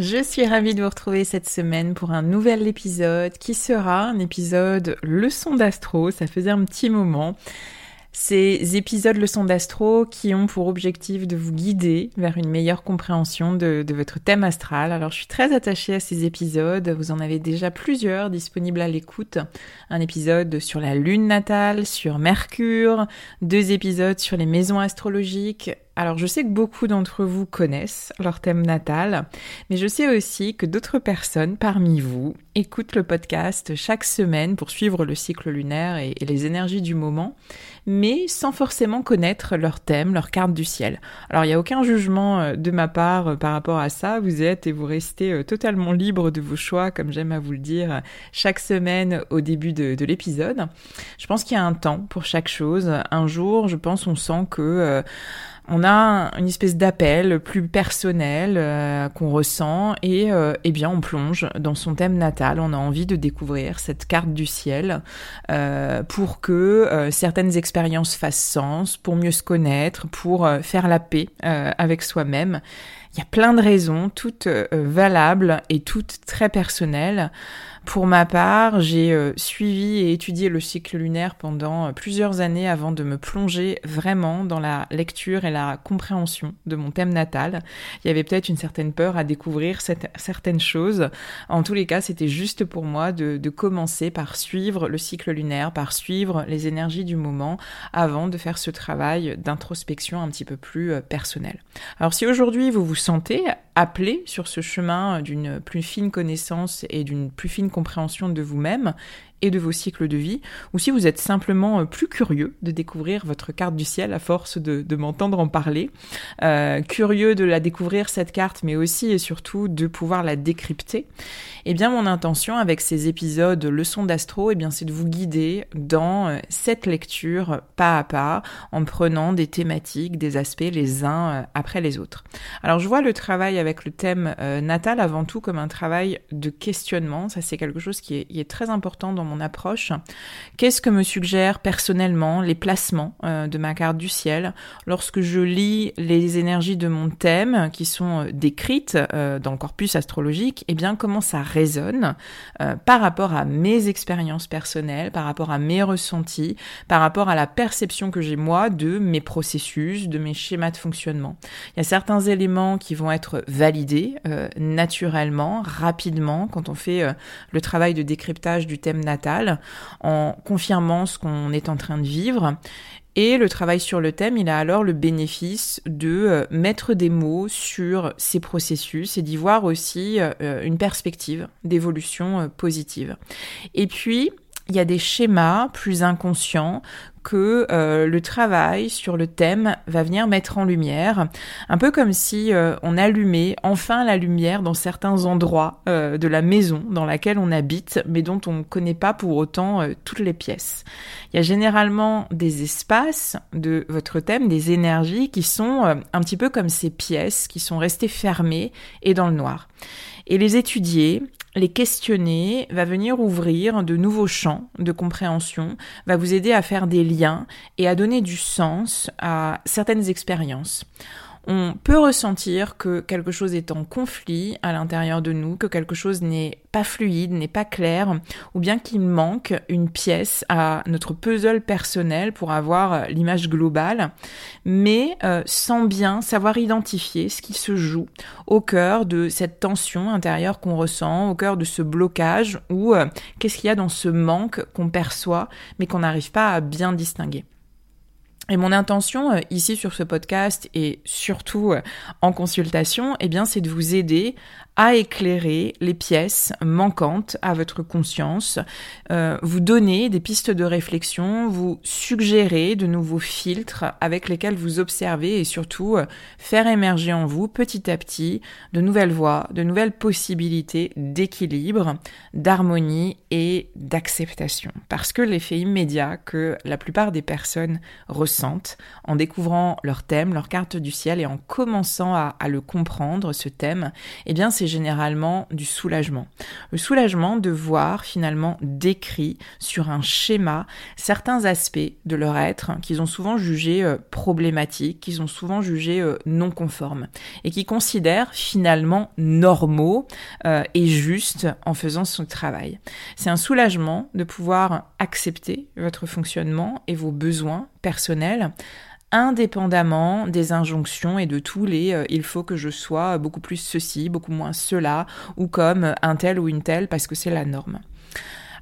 Je suis ravie de vous retrouver cette semaine pour un nouvel épisode qui sera un épisode leçon d'astro. Ça faisait un petit moment. Ces épisodes leçons d'astro qui ont pour objectif de vous guider vers une meilleure compréhension de, votre thème astral. Alors je suis très attachée à ces épisodes, vous en avez déjà plusieurs disponibles à l'écoute. Un épisode sur la lune natale, sur Mercure, deux épisodes sur les maisons astrologiques, alors je sais que beaucoup d'entre vous connaissent leur thème natal, mais je sais aussi que d'autres personnes parmi vous écoutent le podcast chaque semaine pour suivre le cycle lunaire et, les énergies du moment, mais sans forcément connaître leur thème, leur carte du ciel. Alors il n'y a aucun jugement euh, de ma part euh, par rapport à ça, vous êtes et vous restez euh, totalement libre de vos choix, comme j'aime à vous le dire chaque semaine au début de, de l'épisode. Je pense qu'il y a un temps pour chaque chose. Un jour, je pense, on sent que on a une espèce d'appel plus personnel euh, qu'on ressent et euh, eh bien on plonge dans son thème natal. On a envie de découvrir cette carte du ciel euh, pour que certaines expériences fassent sens, pour mieux se connaître, pour faire la paix avec soi-même. Il y a plein de raisons, toutes valables et toutes très personnelles. Pour ma part, j'ai euh, suivi et étudié le cycle lunaire pendant euh, plusieurs années avant de me plonger vraiment dans la lecture et la compréhension de mon thème natal. Il y avait peut-être une certaine peur à découvrir certaines choses. En tous les cas, c'était juste pour moi de, de commencer par suivre le cycle lunaire, par suivre les énergies du moment avant de faire ce travail d'introspection un petit peu plus euh, personnel. Alors si aujourd'hui vous vous sentez appelé sur ce chemin d'une plus fine connaissance et d'une plus fine compréhension de vous-même et de vos cycles de vie, ou si vous êtes simplement euh, plus curieux de découvrir votre carte du ciel à force de, m'entendre en parler, euh, curieux de la découvrir cette carte, mais aussi et surtout de pouvoir la décrypter, eh bien mon intention avec ces épisodes leçons d'astro, eh bien c'est de vous guider dans euh, cette lecture pas à pas, en prenant des thématiques, des aspects les uns après les autres. Alors je vois le travail avec le thème natal avant tout comme un travail de questionnement, ça c'est quelque chose qui est, très important dans mon approche. Qu'est-ce que me suggèrent personnellement les placements euh, de ma carte du ciel lorsque je lis les énergies de mon thème qui sont euh, décrites euh, dans le corpus astrologique? Et eh bien comment ça résonne par rapport à mes expériences personnelles, par rapport à mes ressentis, par rapport à la perception que j'ai moi de mes processus, de mes schémas de fonctionnement? Il y a certains éléments qui vont être validés naturellement, rapidement quand on fait le travail de décryptage du thème natal en confirmant ce qu'on est en train de vivre. Et le travail sur le thème, il a alors le bénéfice de euh, mettre des mots sur ces processus et d'y voir aussi euh, une perspective d'évolution euh, positive. Et puis, il y a des schémas plus inconscients que euh, le travail sur le thème va venir mettre en lumière, un peu comme si euh, on allumait enfin la lumière dans certains endroits euh, de la maison dans laquelle on habite, mais dont on ne connaît pas pour autant toutes les pièces. Il y a généralement des espaces de votre thème, des énergies qui sont un petit peu comme ces pièces qui sont restées fermées et dans le noir. Et les étudier, les questionner va venir ouvrir de nouveaux champs de compréhension, va vous aider à faire des liens et à donner du sens à certaines expériences on peut ressentir que quelque chose est en conflit à l'intérieur de nous, que quelque chose n'est pas fluide, n'est pas clair, ou bien qu'il manque une pièce à notre puzzle personnel pour avoir l'image globale, mais euh, sans bien savoir identifier ce qui se joue au cœur de cette tension intérieure qu'on ressent, au cœur de ce blocage, ou euh, qu'est-ce qu'il y a dans ce manque qu'on perçoit, mais qu'on n'arrive pas à bien distinguer. Et mon intention euh, ici sur ce podcast et surtout euh, en consultation, eh bien, c'est de vous aider à éclairer les pièces manquantes à votre conscience, euh, vous donner des pistes de réflexion, vous suggérer de nouveaux filtres avec lesquels vous observez et surtout euh, faire émerger en vous petit à petit de nouvelles voies, de nouvelles possibilités d'équilibre, d'harmonie et d'acceptation. Parce que l'effet immédiat que la plupart des personnes ressentent en découvrant leur thème, leur carte du ciel et en commençant à, le comprendre, ce thème, eh bien c'est généralement du soulagement. Le soulagement de voir finalement décrit sur un schéma certains aspects de leur être qu'ils ont souvent jugés euh, problématiques, qu'ils ont souvent jugés euh, non conformes et qui considèrent finalement normaux euh, et justes en faisant son travail. C'est un soulagement de pouvoir accepter votre fonctionnement et vos besoins personnels indépendamment des injonctions et de tous les euh, il faut que je sois beaucoup plus ceci, beaucoup moins cela, ou comme un tel ou une telle parce que c'est la norme.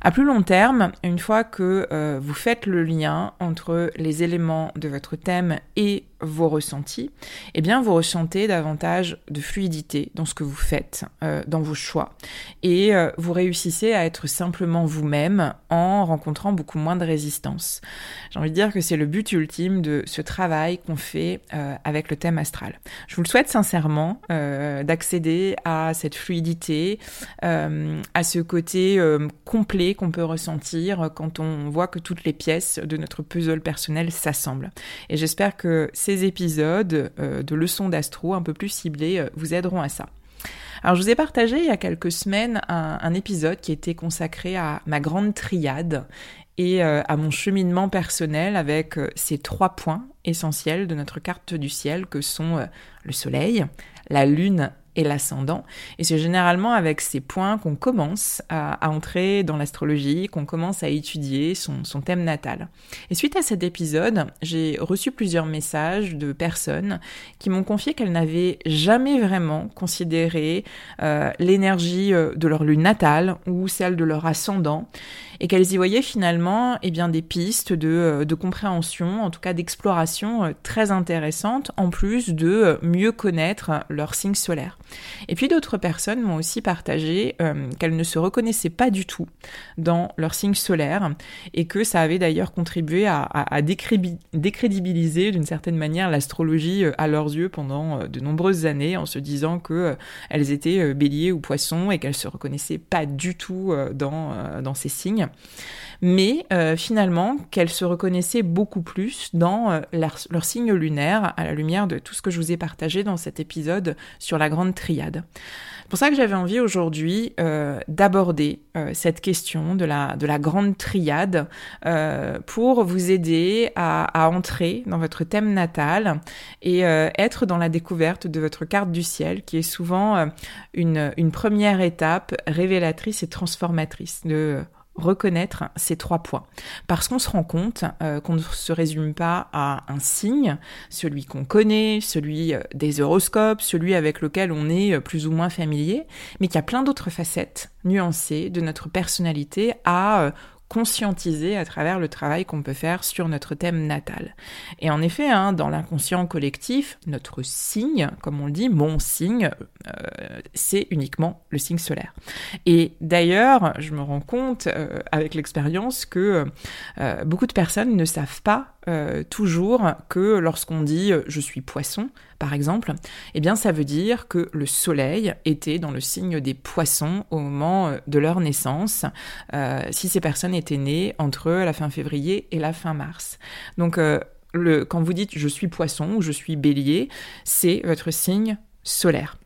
À plus long terme, une fois que euh, vous faites le lien entre les éléments de votre thème et vos ressentis, eh bien vous ressentez davantage de fluidité dans ce que vous faites, euh, dans vos choix, et euh, vous réussissez à être simplement vous-même en rencontrant beaucoup moins de résistance. J'ai envie de dire que c'est le but ultime de ce travail qu'on fait euh, avec le thème astral. Je vous le souhaite sincèrement d'accéder à cette fluidité, à ce côté complet qu'on peut ressentir quand on voit que toutes les pièces de notre puzzle personnel s'assemblent. Et j'espère que ces épisodes euh, de leçons d'astro un peu plus ciblés euh, vous aideront à ça. Alors je vous ai partagé il y a quelques semaines un, épisode qui était consacré à ma grande triade et euh, à mon cheminement personnel avec ces trois points essentiels de notre carte du ciel que sont le soleil, la lune et l'ascendant. Et c'est généralement avec ces points qu'on commence à, entrer dans l'astrologie, qu'on commence à étudier son, thème natal. Et suite à cet épisode, j'ai reçu plusieurs messages de personnes qui m'ont confié qu'elles n'avaient jamais vraiment considéré euh, l'énergie euh, de leur lune natale ou celle de leur ascendant et qu'elles y voyaient finalement eh bien, des pistes de, euh, de compréhension, en tout cas d'exploration très intéressantes, en plus de mieux connaître leur signe solaire. Et puis d'autres personnes m'ont aussi partagé euh, qu'elles ne se reconnaissaient pas du tout dans leur signe solaire et que ça avait d'ailleurs contribué à, décrédibiliser d'une certaine manière l'astrologie euh, à leurs yeux pendant euh, de nombreuses années en se disant que elles étaient béliers ou poissons et qu'elles se reconnaissaient pas du tout dans, dans ces signes mais finalement qu'elles se reconnaissaient beaucoup plus dans leur, leur, signe lunaire à la lumière de tout ce que je vous ai partagé dans cet épisode sur la grande triade. C'est pour ça que j'avais envie aujourd'hui euh, d'aborder euh, cette question de la, de la grande triade euh, pour vous aider à, entrer dans votre thème natal et être dans la découverte de votre carte du ciel qui est souvent une, une première étape révélatrice et transformatrice de reconnaître ces trois points. Parce qu'on se rend compte euh, qu'on ne se résume pas à un signe, celui qu'on connaît, celui euh, des horoscopes, celui avec lequel on est euh, plus ou moins familier, mais qu'il y a plein d'autres facettes nuancées de notre personnalité à conscientiser à travers le travail qu'on peut faire sur notre thème natal. Et en effet, hein, dans l'inconscient collectif, notre signe, comme on le dit, mon signe, euh, c'est uniquement le signe solaire. Et d'ailleurs, je me rends compte euh, avec l'expérience que euh, beaucoup de personnes ne savent pas toujours que lorsqu'on dit je suis poisson, par exemple, eh bien ça veut dire que le soleil était dans le signe des poissons au moment de leur naissance, si ces personnes étaient nées entre la fin février et la fin mars. Donc le, quand vous dites je suis poisson ou je suis bélier, c'est votre signe solaire.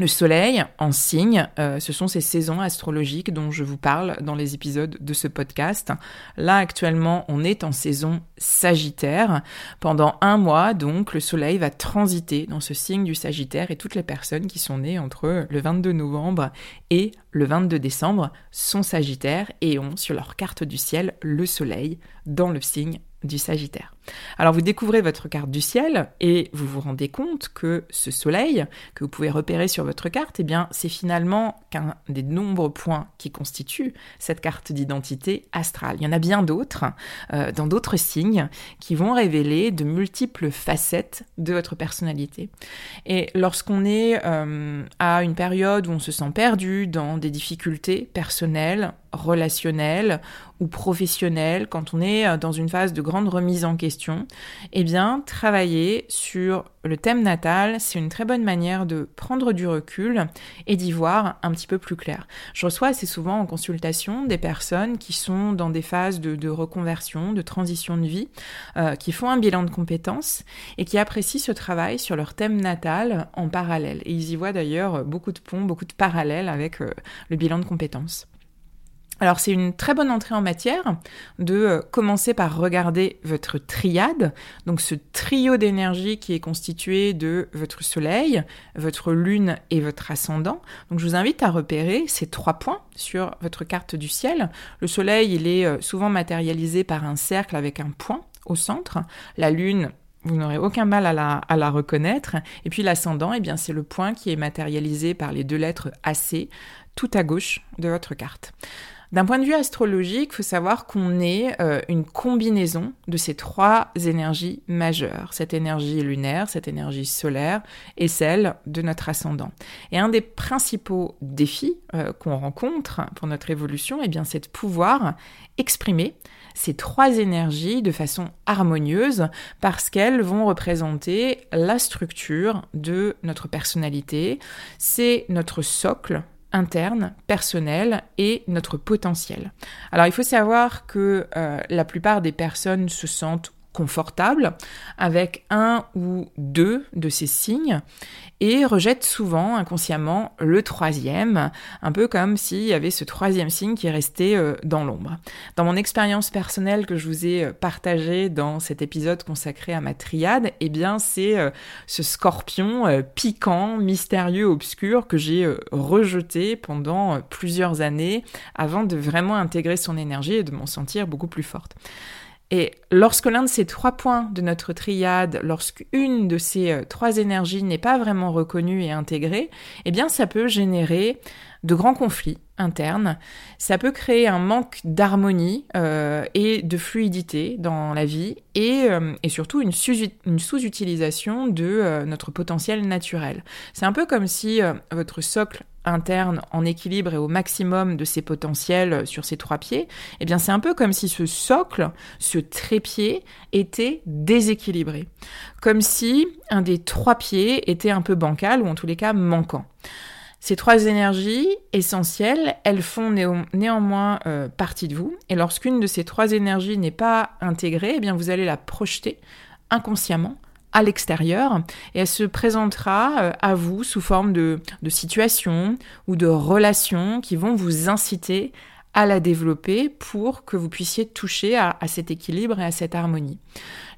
Le soleil en signe, euh, ce sont ces saisons astrologiques dont je vous parle dans les épisodes de ce podcast. Là actuellement, on est en saison Sagittaire. Pendant un mois, donc, le soleil va transiter dans ce signe du Sagittaire et toutes les personnes qui sont nées entre le 22 novembre et le 22 décembre sont Sagittaires et ont sur leur carte du ciel le soleil dans le signe du Sagittaire. Alors vous découvrez votre carte du ciel et vous vous rendez compte que ce soleil que vous pouvez repérer sur votre carte, eh bien c'est finalement qu'un des nombreux points qui constituent cette carte d'identité astrale. Il y en a bien d'autres euh, dans d'autres signes qui vont révéler de multiples facettes de votre personnalité. Et lorsqu'on est euh, à une période où on se sent perdu dans des difficultés personnelles, relationnelles ou professionnelles, quand on est euh, dans une phase de grande remise en question, eh bien, travailler sur le thème natal, c'est une très bonne manière de prendre du recul et d'y voir un petit peu plus clair. Je reçois assez souvent en consultation des personnes qui sont dans des phases de, reconversion, de transition de vie, euh, qui font un bilan de compétences et qui apprécient ce travail sur leur thème natal en parallèle. Et ils y voient d'ailleurs beaucoup de ponts, beaucoup de parallèles avec euh, le bilan de compétences. Alors c'est une très bonne entrée en matière de euh, commencer par regarder votre triade, donc ce trio d'énergie qui est constitué de votre soleil, votre lune et votre ascendant. Donc je vous invite à repérer ces trois points sur votre carte du ciel. Le soleil, il est euh, souvent matérialisé par un cercle avec un point au centre. La lune, vous n'aurez aucun mal à la, reconnaître. Et puis l'ascendant, eh bien c'est le point qui est matérialisé par les deux lettres AC tout à gauche de votre carte. D'un point de vue astrologique, il faut savoir qu'on est euh, une combinaison de ces trois énergies majeures, cette énergie lunaire, cette énergie solaire et celle de notre ascendant. Et un des principaux défis euh, qu'on rencontre pour notre évolution, eh bien, c'est de pouvoir exprimer ces trois énergies de façon harmonieuse parce qu'elles vont représenter la structure de notre personnalité, c'est notre socle interne, personnel et notre potentiel. Alors il faut savoir que euh, la plupart des personnes se sentent confortables avec un ou deux de ces signes et rejette souvent inconsciemment le troisième, un peu comme s'il y avait ce troisième signe qui est resté euh, dans l'ombre. Dans mon expérience personnelle que je vous ai euh, partagée dans cet épisode consacré à ma triade, eh bien c'est euh, ce scorpion piquant, mystérieux, obscur que j'ai rejeté pendant plusieurs années avant de vraiment intégrer son énergie et de m'en sentir beaucoup plus forte. Et lorsque l'un de ces trois points de notre triade, lorsqu'une de ces euh, trois énergies n'est pas vraiment reconnue et intégrée, eh bien ça peut générer de grands conflits internes, ça peut créer un manque d'harmonie euh, et de fluidité dans la vie et, euh, et surtout une, sous-utilisation de notre potentiel naturel. C'est un peu comme si votre socle interne en équilibre et au maximum de ses potentiels sur ses trois pieds, eh bien c'est un peu comme si ce socle, ce trépied était déséquilibré. Comme si un des trois pieds était un peu bancal ou en tous les cas manquant. Ces trois énergies essentielles, elles font néanmoins euh, partie de vous. Et lorsqu'une de ces trois énergies n'est pas intégrée, eh bien vous allez la projeter inconsciemment à l'extérieur et elle se présentera euh, à vous sous forme de, de situations ou de relations qui vont vous inciter à la développer pour que vous puissiez toucher à, cet équilibre et à cette harmonie.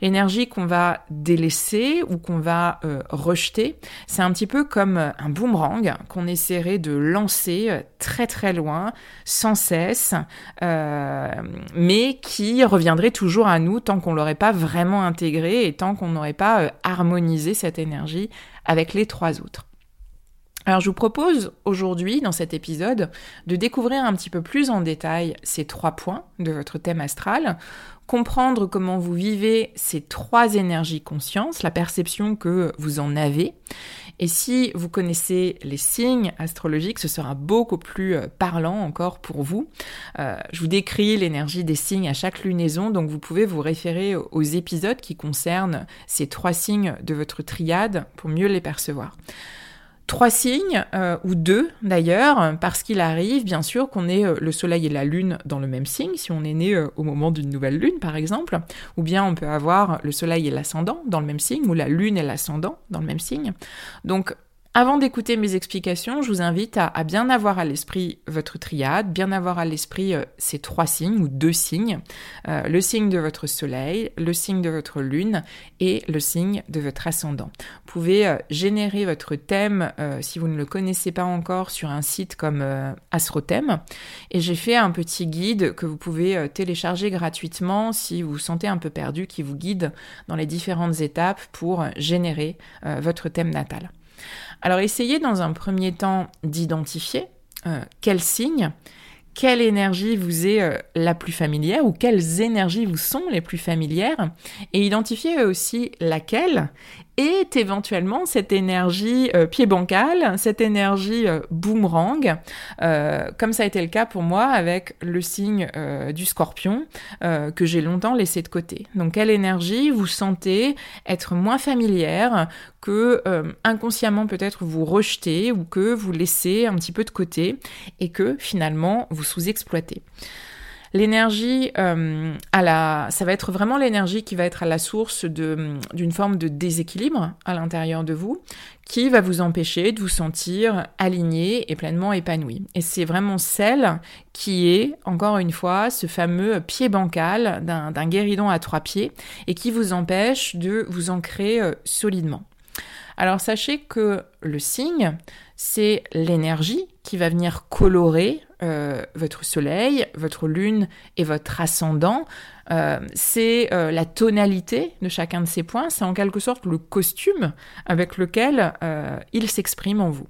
L'énergie qu'on va délaisser ou qu'on va euh, rejeter, c'est un petit peu comme un boomerang qu'on essaierait de lancer euh, très très loin, sans cesse, euh, mais qui reviendrait toujours à nous tant qu'on l'aurait pas vraiment intégré et tant qu'on n'aurait pas harmonisé cette énergie avec les trois autres. Alors je vous propose aujourd'hui dans cet épisode de découvrir un petit peu plus en détail ces trois points de votre thème astral, comprendre comment vous vivez ces trois énergies conscience, la perception que vous en avez. Et si vous connaissez les signes astrologiques, ce sera beaucoup plus euh, parlant encore pour vous. Euh, je vous décris l'énergie des signes à chaque lunaison, donc vous pouvez vous référer aux épisodes qui concernent ces trois signes de votre triade pour mieux les percevoir trois signes, euh, ou deux d'ailleurs, parce qu'il arrive bien sûr qu'on ait euh, le Soleil et la Lune dans le même signe, si on est né euh, au moment d'une nouvelle Lune par exemple, ou bien on peut avoir le Soleil et l'ascendant dans le même signe, ou la Lune et l'ascendant dans le même signe. Donc Avant d'écouter mes explications, je vous invite à, bien avoir à l'esprit votre triade, bien avoir à l'esprit euh, ces trois signes ou deux signes, euh, le signe de votre soleil, le signe de votre lune et le signe de votre ascendant. Vous pouvez euh, générer votre thème si vous ne le connaissez pas encore sur un site comme AstroThème et j'ai fait un petit guide que vous pouvez télécharger gratuitement si vous vous sentez un peu perdu qui vous guide dans les différentes étapes pour générer votre thème natal. Alors essayez dans un premier temps d'identifier euh, quel signe, quelle énergie vous est euh, la plus familière ou quelles énergies vous sont les plus familières et identifiez aussi laquelle est éventuellement cette énergie euh, pied bancal, cette énergie euh, boomerang, euh, comme ça a été le cas pour moi avec le signe du scorpion que j'ai longtemps laissé de côté. Donc quelle énergie vous sentez être moins familière que inconsciemment peut-être vous rejetez ou que vous laissez un petit peu de côté et que finalement vous sous-exploitez? L'énergie euh, à la, ça va être vraiment l'énergie qui va être à la source d'une forme de déséquilibre à l'intérieur de vous, qui va vous empêcher de vous sentir aligné et pleinement épanoui. Et c'est vraiment celle qui est, encore une fois, ce fameux pied bancal d'un guéridon à trois pieds et qui vous empêche de vous ancrer euh, solidement. Alors sachez que le signe, c'est l'énergie qui va venir colorer euh, votre soleil, votre lune et votre ascendant. Euh, c'est euh, la tonalité de chacun de ces points, c'est en quelque sorte le costume avec lequel il s'exprime en vous.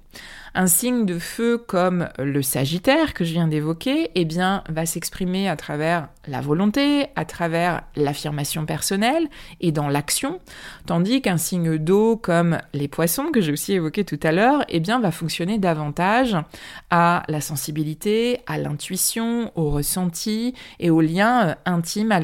Un signe de feu comme le Sagittaire que je viens d'évoquer, eh bien, va s'exprimer à travers la volonté, à travers l'affirmation personnelle et dans l'action, tandis qu'un signe d'eau comme les poissons que j'ai aussi évoqué tout à l'heure, eh bien, va fonctionner davantage à la sensibilité, à l'intuition, au ressenti et au lien euh, intime à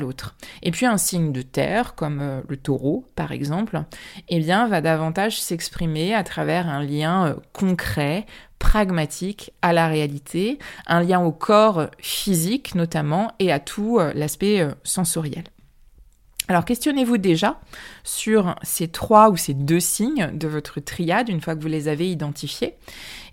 Et puis un signe de terre comme euh, le taureau par exemple, eh bien, va davantage s'exprimer à travers un lien euh, concret pragmatique à la réalité, un lien au corps physique notamment et à tout euh, l'aspect sensoriel. Alors questionnez-vous déjà sur ces trois ou ces deux signes de votre triade une fois que vous les avez identifiés.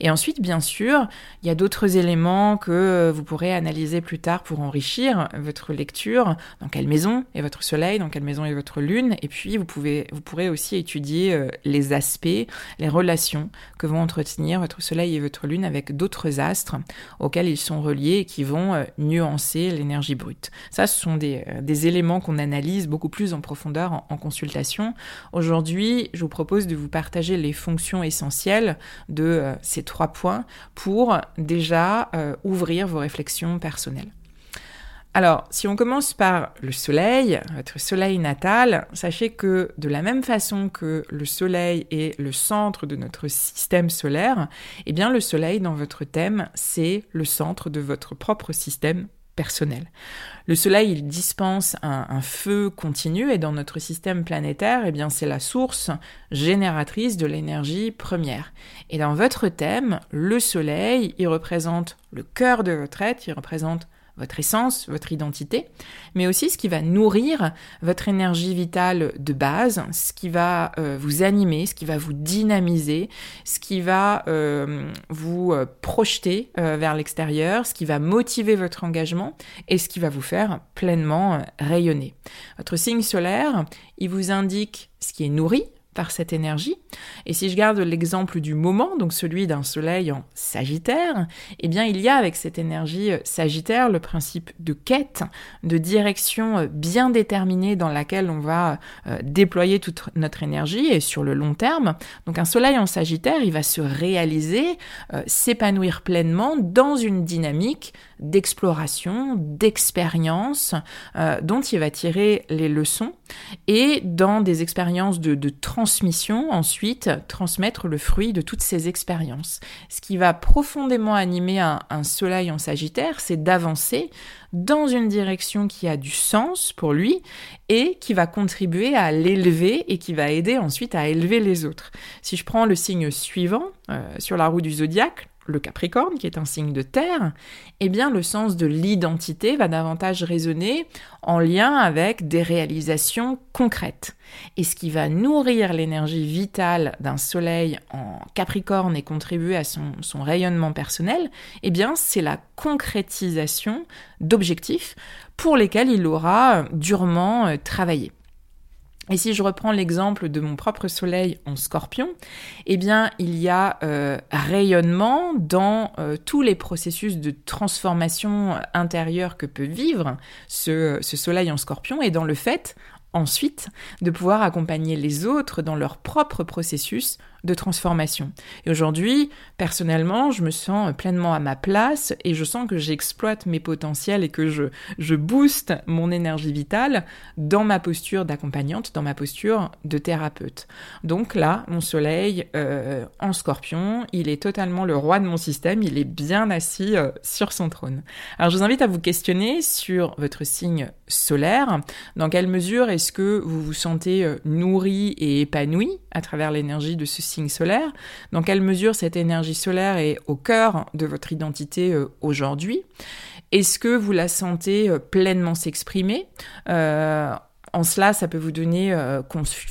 Et ensuite, bien sûr, il y a d'autres éléments que vous pourrez analyser plus tard pour enrichir votre lecture. Dans quelle maison est votre soleil, dans quelle maison est votre lune. Et puis, vous, pouvez, vous pourrez aussi étudier euh, les aspects, les relations que vont entretenir votre soleil et votre lune avec d'autres astres auxquels ils sont reliés et qui vont euh, nuancer l'énergie brute. Ça, ce sont des, euh, des éléments qu'on analyse beaucoup plus en profondeur en, consultation. Aujourd'hui, je vous propose de vous partager les fonctions essentielles de euh, ces trois points pour déjà euh, ouvrir vos réflexions personnelles. Alors, si on commence par le soleil, votre soleil natal, sachez que de la même façon que le soleil est le centre de notre système solaire, eh bien le soleil dans votre thème, c'est le centre de votre propre système Le Soleil, il dispense un, feu continu et dans notre système planétaire, eh bien, c'est la source génératrice de l'énergie première. Et dans votre thème, le Soleil, il représente le cœur de votre être, il représente votre essence, votre identité, mais aussi ce qui va nourrir votre énergie vitale de base, ce qui va euh, vous animer, ce qui va vous dynamiser, ce qui va euh, vous euh, projeter vers l'extérieur, ce qui va motiver votre engagement et ce qui va vous faire pleinement rayonner. Votre signe solaire, il vous indique ce qui est nourri, par cette énergie. Et si je garde l'exemple du moment, donc celui d'un soleil en Sagittaire, eh bien il y a avec cette énergie euh, Sagittaire le principe de quête, de direction euh, bien déterminée dans laquelle on va euh, déployer toute notre énergie et sur le long terme. Donc un soleil en Sagittaire, il va se réaliser, s'épanouir pleinement dans une dynamique d'exploration, d'expérience dont il va tirer les leçons et dans des expériences de, de transmission, ensuite, transmettre le fruit de toutes ces expériences. Ce qui va profondément animer un, soleil en Sagittaire, c'est d'avancer dans une direction qui a du sens pour lui et qui va contribuer à l'élever et qui va aider ensuite à élever les autres. Si je prends le signe suivant euh, sur la roue du zodiaque, le Capricorne, qui est un signe de terre, eh bien le sens de l'identité va davantage résonner en lien avec des réalisations concrètes. Et ce qui va nourrir l'énergie vitale d'un soleil en Capricorne et contribuer à son, rayonnement personnel, eh bien c'est la concrétisation d'objectifs pour lesquels il aura durement euh, travaillé. Et si je reprends l'exemple de mon propre soleil en scorpion, eh bien, il y a euh, rayonnement dans euh, tous les processus de transformation intérieure que peut vivre ce, ce soleil en scorpion et dans le fait, ensuite, de pouvoir accompagner les autres dans leur propre processus de transformation. Et aujourd'hui, personnellement, je me sens pleinement à ma place et je sens que j'exploite mes potentiels et que je, je booste mon énergie vitale dans ma posture d'accompagnante, dans ma posture de thérapeute. Donc là, mon soleil euh, en scorpion, il est totalement le roi de mon système, il est bien assis euh, sur son trône. Alors je vous invite à vous questionner sur votre signe solaire. Dans quelle mesure est-ce que vous vous sentez euh, nourri et épanoui à travers l'énergie de ce signe solaire, dans quelle mesure cette énergie solaire est au cœur de votre identité euh, aujourd'hui? Est-ce que vous la sentez euh, pleinement s'exprimer? Euh, en cela, ça peut vous donner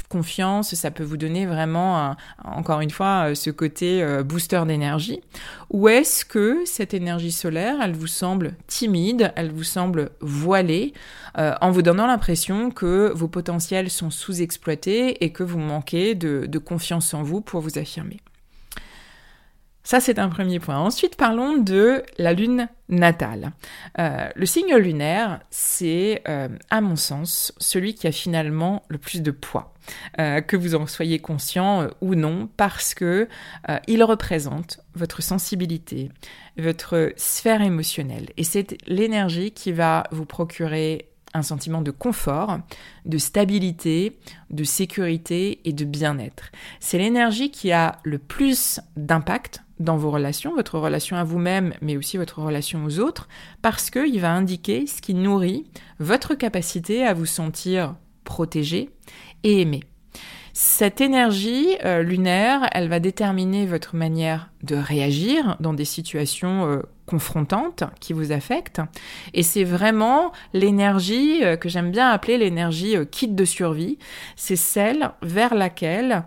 confiance, ça peut vous donner vraiment, encore une fois, ce côté booster d'énergie. Ou est-ce que cette énergie solaire, elle vous semble timide, elle vous semble voilée, en vous donnant l'impression que vos potentiels sont sous-exploités et que vous manquez de confiance en vous pour vous affirmer? Ça, c'est un premier point. Ensuite, parlons de la lune natale. Euh, le signe lunaire, c'est, euh, à mon sens, celui qui a finalement le plus de poids, euh, que vous en soyez conscient ou non, parce que il représente votre sensibilité, votre sphère émotionnelle, et c'est l'énergie qui va vous procurer un sentiment de confort, de stabilité, de sécurité et de bien-être. C'est l'énergie qui a le plus d'impact dans vos relations, votre relation à vous-même, mais aussi votre relation aux autres, parce qu'il va indiquer ce qui nourrit votre capacité à vous sentir protégé et aimé. Cette énergie euh, lunaire, elle va déterminer votre manière de réagir dans des situations euh, confrontantes qui vous affectent. Et c'est vraiment l'énergie euh, que j'aime bien appeler l'énergie kit de survie. C'est celle vers laquelle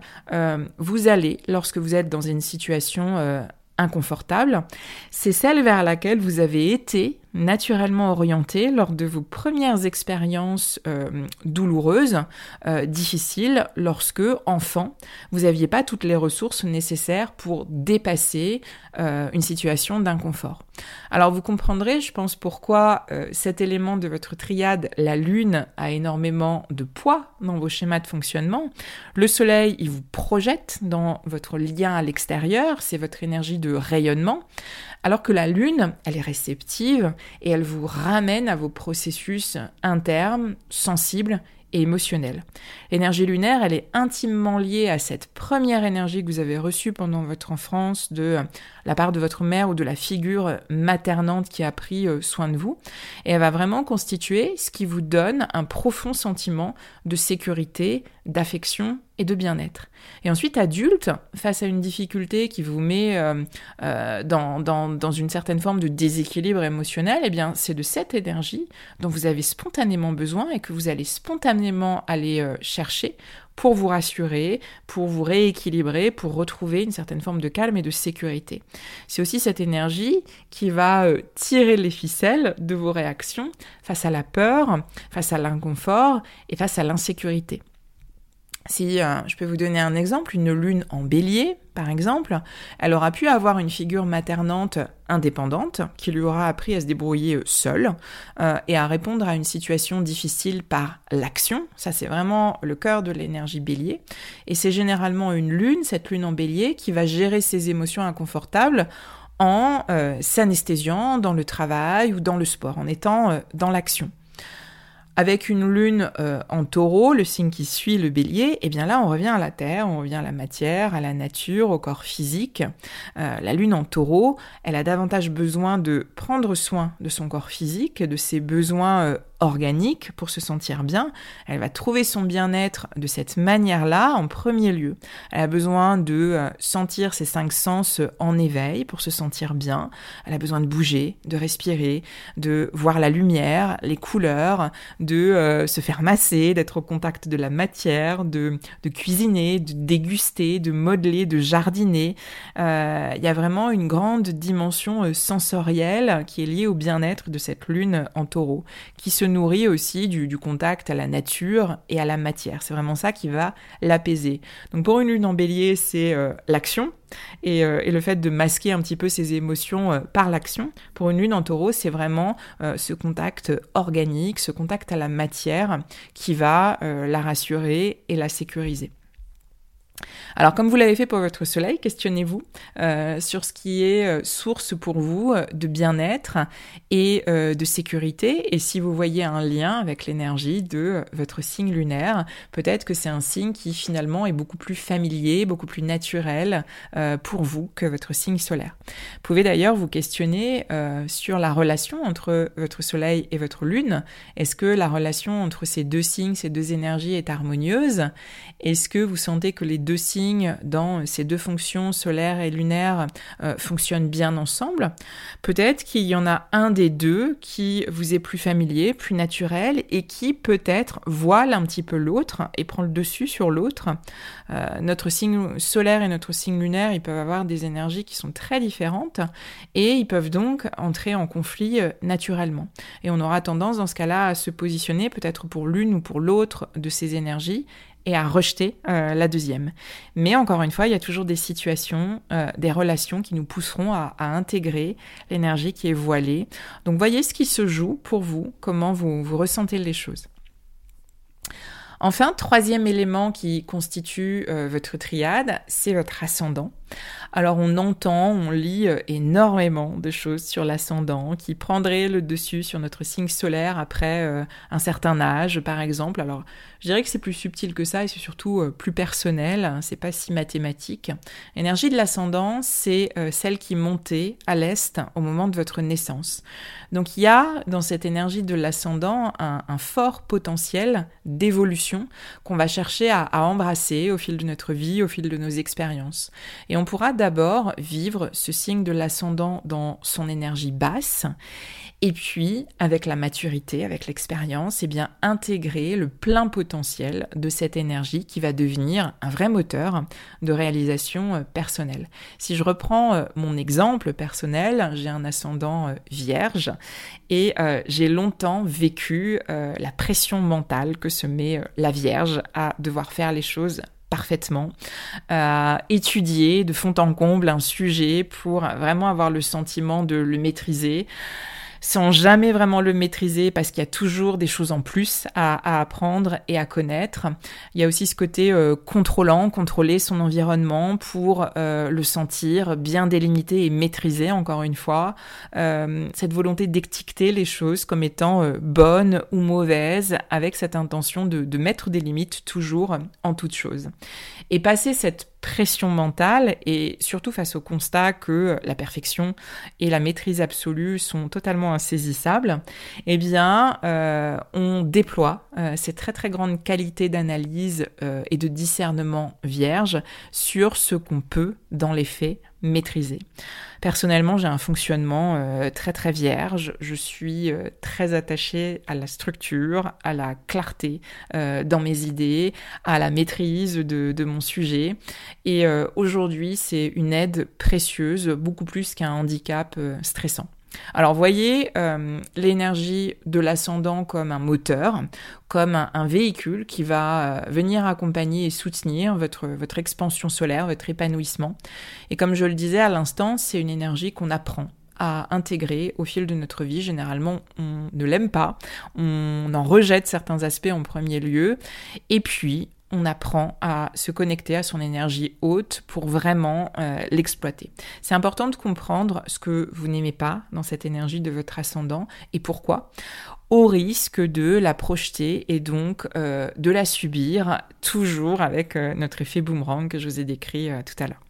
vous allez lorsque vous êtes dans une situation inconfortable. C'est celle vers laquelle vous avez été naturellement orienté lors de vos premières expériences euh, douloureuses, euh, difficiles, lorsque, enfant, vous n'aviez pas toutes les ressources nécessaires pour dépasser euh, une situation d'inconfort. Alors vous comprendrez, je pense, pourquoi cet élément de votre triade, la Lune, a énormément de poids dans vos schémas de fonctionnement. Le Soleil, il vous projette dans votre lien à l'extérieur, c'est votre énergie de rayonnement. Alors que la Lune, elle est réceptive et elle vous ramène à vos processus internes, sensibles et émotionnels. L'énergie lunaire, elle est intimement liée à cette première énergie que vous avez reçue pendant votre enfance de la part de votre mère ou de la figure maternante qui a pris euh, soin de vous. Et elle va vraiment constituer ce qui vous donne un profond sentiment de sécurité, d'affection et de bien-être. Et ensuite, adulte, face à une difficulté qui vous met euh, euh, dans, dans, une certaine forme de déséquilibre émotionnel, eh bien, c'est de cette énergie dont vous avez spontanément besoin et que vous allez spontanément aller euh, chercher pour vous rassurer, pour vous rééquilibrer, pour retrouver une certaine forme de calme et de sécurité. C'est aussi cette énergie qui va tirer les ficelles de vos réactions face à la peur, face à l'inconfort et face à l'insécurité. Si euh, je peux vous donner un exemple, une lune en bélier, par exemple, elle aura pu avoir une figure maternante indépendante qui lui aura appris à se débrouiller euh, seule euh, et à répondre à une situation difficile par l'action. Ça, c'est vraiment le cœur de l'énergie bélier. Et c'est généralement une lune, cette lune en bélier, qui va gérer ses émotions inconfortables en s'anesthésiant dans le travail ou dans le sport, en étant dans l'action. Avec une lune euh, en taureau, le signe qui suit le bélier, et eh bien là on revient à la terre, on revient à la matière, à la nature, au corps physique. Euh, la lune en taureau, elle a davantage besoin de prendre soin de son corps physique, de ses besoins euh, organique pour se sentir bien. Elle va trouver son bien-être de cette manière-là en premier lieu. Elle a besoin de euh, sentir ses cinq sens en éveil pour se sentir bien. Elle a besoin de bouger, de respirer, de voir la lumière, les couleurs, de euh, se faire masser, d'être au contact de la matière, de, cuisiner, de déguster, de modeler, de jardiner. Euh, il y a vraiment une grande dimension sensorielle qui est liée au bien-être de cette lune en taureau, qui se nourrit aussi du, contact à la nature et à la matière. C'est vraiment ça qui va l'apaiser. Donc pour une lune en bélier, c'est euh, l'action euh, et, le fait de masquer un petit peu ses émotions euh, par l'action. Pour une lune en taureau, c'est vraiment ce contact organique, ce contact à la matière qui va la rassurer et la sécuriser. Alors comme vous l'avez fait pour votre soleil, questionnez-vous euh, sur ce qui est euh, source pour vous euh, de bien-être et de sécurité. Et si vous voyez un lien avec l'énergie de votre signe lunaire, peut-être que c'est un signe qui finalement est beaucoup plus familier, beaucoup plus naturel pour vous que votre signe solaire. Vous pouvez d'ailleurs vous questionner sur la relation entre votre soleil et votre lune. Est-ce que la relation entre ces deux signes, ces deux énergies est harmonieuse? Est-ce que vous sentez que les deux signes dans ces deux fonctions solaires et lunaires euh, fonctionnent bien ensemble. Peut-être qu'il y en a un des deux qui vous est plus familier, plus naturel et qui peut-être voile un petit peu l'autre et prend le dessus sur l'autre. Euh, notre signe solaire et notre signe lunaire, ils peuvent avoir des énergies qui sont très différentes et ils peuvent donc entrer en conflit euh, naturellement. Et on aura tendance dans ce cas-là à se positionner peut-être pour l'une ou pour l'autre de ces énergies et à rejeter euh, la deuxième. Mais encore une fois, il y a toujours des situations, euh, des relations qui nous pousseront à, intégrer l'énergie qui est voilée. Donc voyez ce qui se joue pour vous, comment vous, ressentez les choses. Enfin, troisième élément qui constitue euh, votre triade, c'est votre ascendant. Alors on entend, on lit euh, énormément de choses sur l'ascendant qui prendraient le dessus sur notre signe solaire après euh, un certain âge, par exemple. Alors je dirais que c'est plus subtil que ça et c'est surtout euh, plus personnel, hein, c'est pas si mathématique. L'énergie de l'ascendant, c'est celle qui montait à l'est au moment de votre naissance. Donc il y a dans cette énergie de l'ascendant un, fort potentiel d'évolution qu'on va chercher à, embrasser au fil de notre vie, au fil de nos expériences. On pourra d'abord vivre ce signe de l'ascendant dans son énergie basse et puis, avec la maturité, avec l'expérience, eh bien, intégrer le plein potentiel de cette énergie qui va devenir un vrai moteur de réalisation euh, personnelle. Si je reprends euh, mon exemple personnel, j'ai un ascendant euh, vierge et j'ai longtemps vécu la pression mentale que se met la vierge à devoir faire les choses parfaitement, euh, étudier de fond en comble un sujet pour vraiment avoir le sentiment de le maîtriser sans jamais vraiment le maîtriser parce qu'il y a toujours des choses en plus à, apprendre et à connaître. Il y a aussi ce côté euh, contrôlant, contrôler son environnement pour euh, le sentir bien délimité et maîtrisé, encore une fois. Euh, cette volonté d'étiqueter les choses comme étant bonnes ou mauvaises avec cette intention de, de mettre des limites toujours en toute chose. Et passer cette pression mentale et surtout face au constat que la perfection et la maîtrise absolue sont totalement insaisissables, eh bien, euh, on déploie euh, ces très très grandes qualités d'analyse euh, et de discernement vierge sur ce qu'on peut, dans les faits, Personnellement, j'ai un fonctionnement euh, très très vierge. Je suis euh, très attachée à la structure, à la clarté euh, dans mes idées, à la maîtrise de mon sujet. Et aujourd'hui, c'est une aide précieuse, beaucoup plus qu'un handicap stressant. Alors voyez euh, l'énergie de l'ascendant comme un moteur, comme un, véhicule qui va euh, venir accompagner et soutenir votre, votre expansion solaire, votre épanouissement. Et comme je le disais à l'instant, c'est une énergie qu'on apprend à intégrer au fil de notre vie. Généralement, on ne l'aime pas, on en rejette certains aspects en premier lieu, et puis on apprend à se connecter à son énergie haute pour vraiment euh, l'exploiter. C'est important de comprendre ce que vous n'aimez pas dans cette énergie de votre ascendant et pourquoi, au risque de la projeter et donc euh, de la subir toujours avec euh, notre effet boomerang que je vous ai décrit tout à l'heure.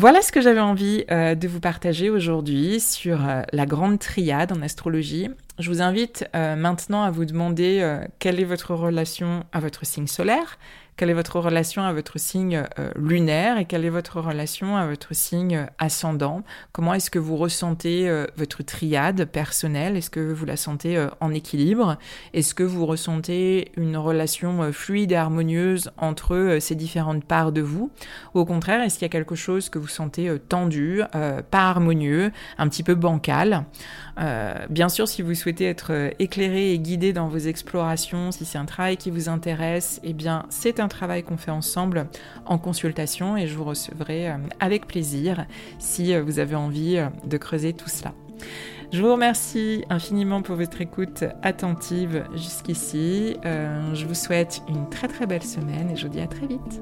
Voilà ce que j'avais envie euh, de vous partager aujourd'hui sur euh, la grande triade en astrologie. Je vous invite euh, maintenant à vous demander quelle est votre relation à votre signe solaire, quelle est votre relation à votre signe euh, lunaire et quelle est votre relation à votre signe ascendant? Comment est-ce que vous ressentez euh, votre triade personnelle? Est-ce que vous la sentez euh, en équilibre? Est-ce que vous ressentez une relation fluide et harmonieuse entre ces différentes parts de vous? Ou au contraire, est-ce qu'il y a quelque chose que vous sentez tendu, pas harmonieux, un petit peu bancal? Bien sûr, si vous souhaitez être éclairé et guidé dans vos explorations, si c'est un travail qui vous intéresse, eh bien c'est un travail qu'on fait ensemble en consultation et je vous recevrai euh, avec plaisir si euh, vous avez envie euh, de creuser tout cela. Je vous remercie infiniment pour votre écoute attentive jusqu'ici. je vous souhaite une très très belle semaine et je vous dis à très vite.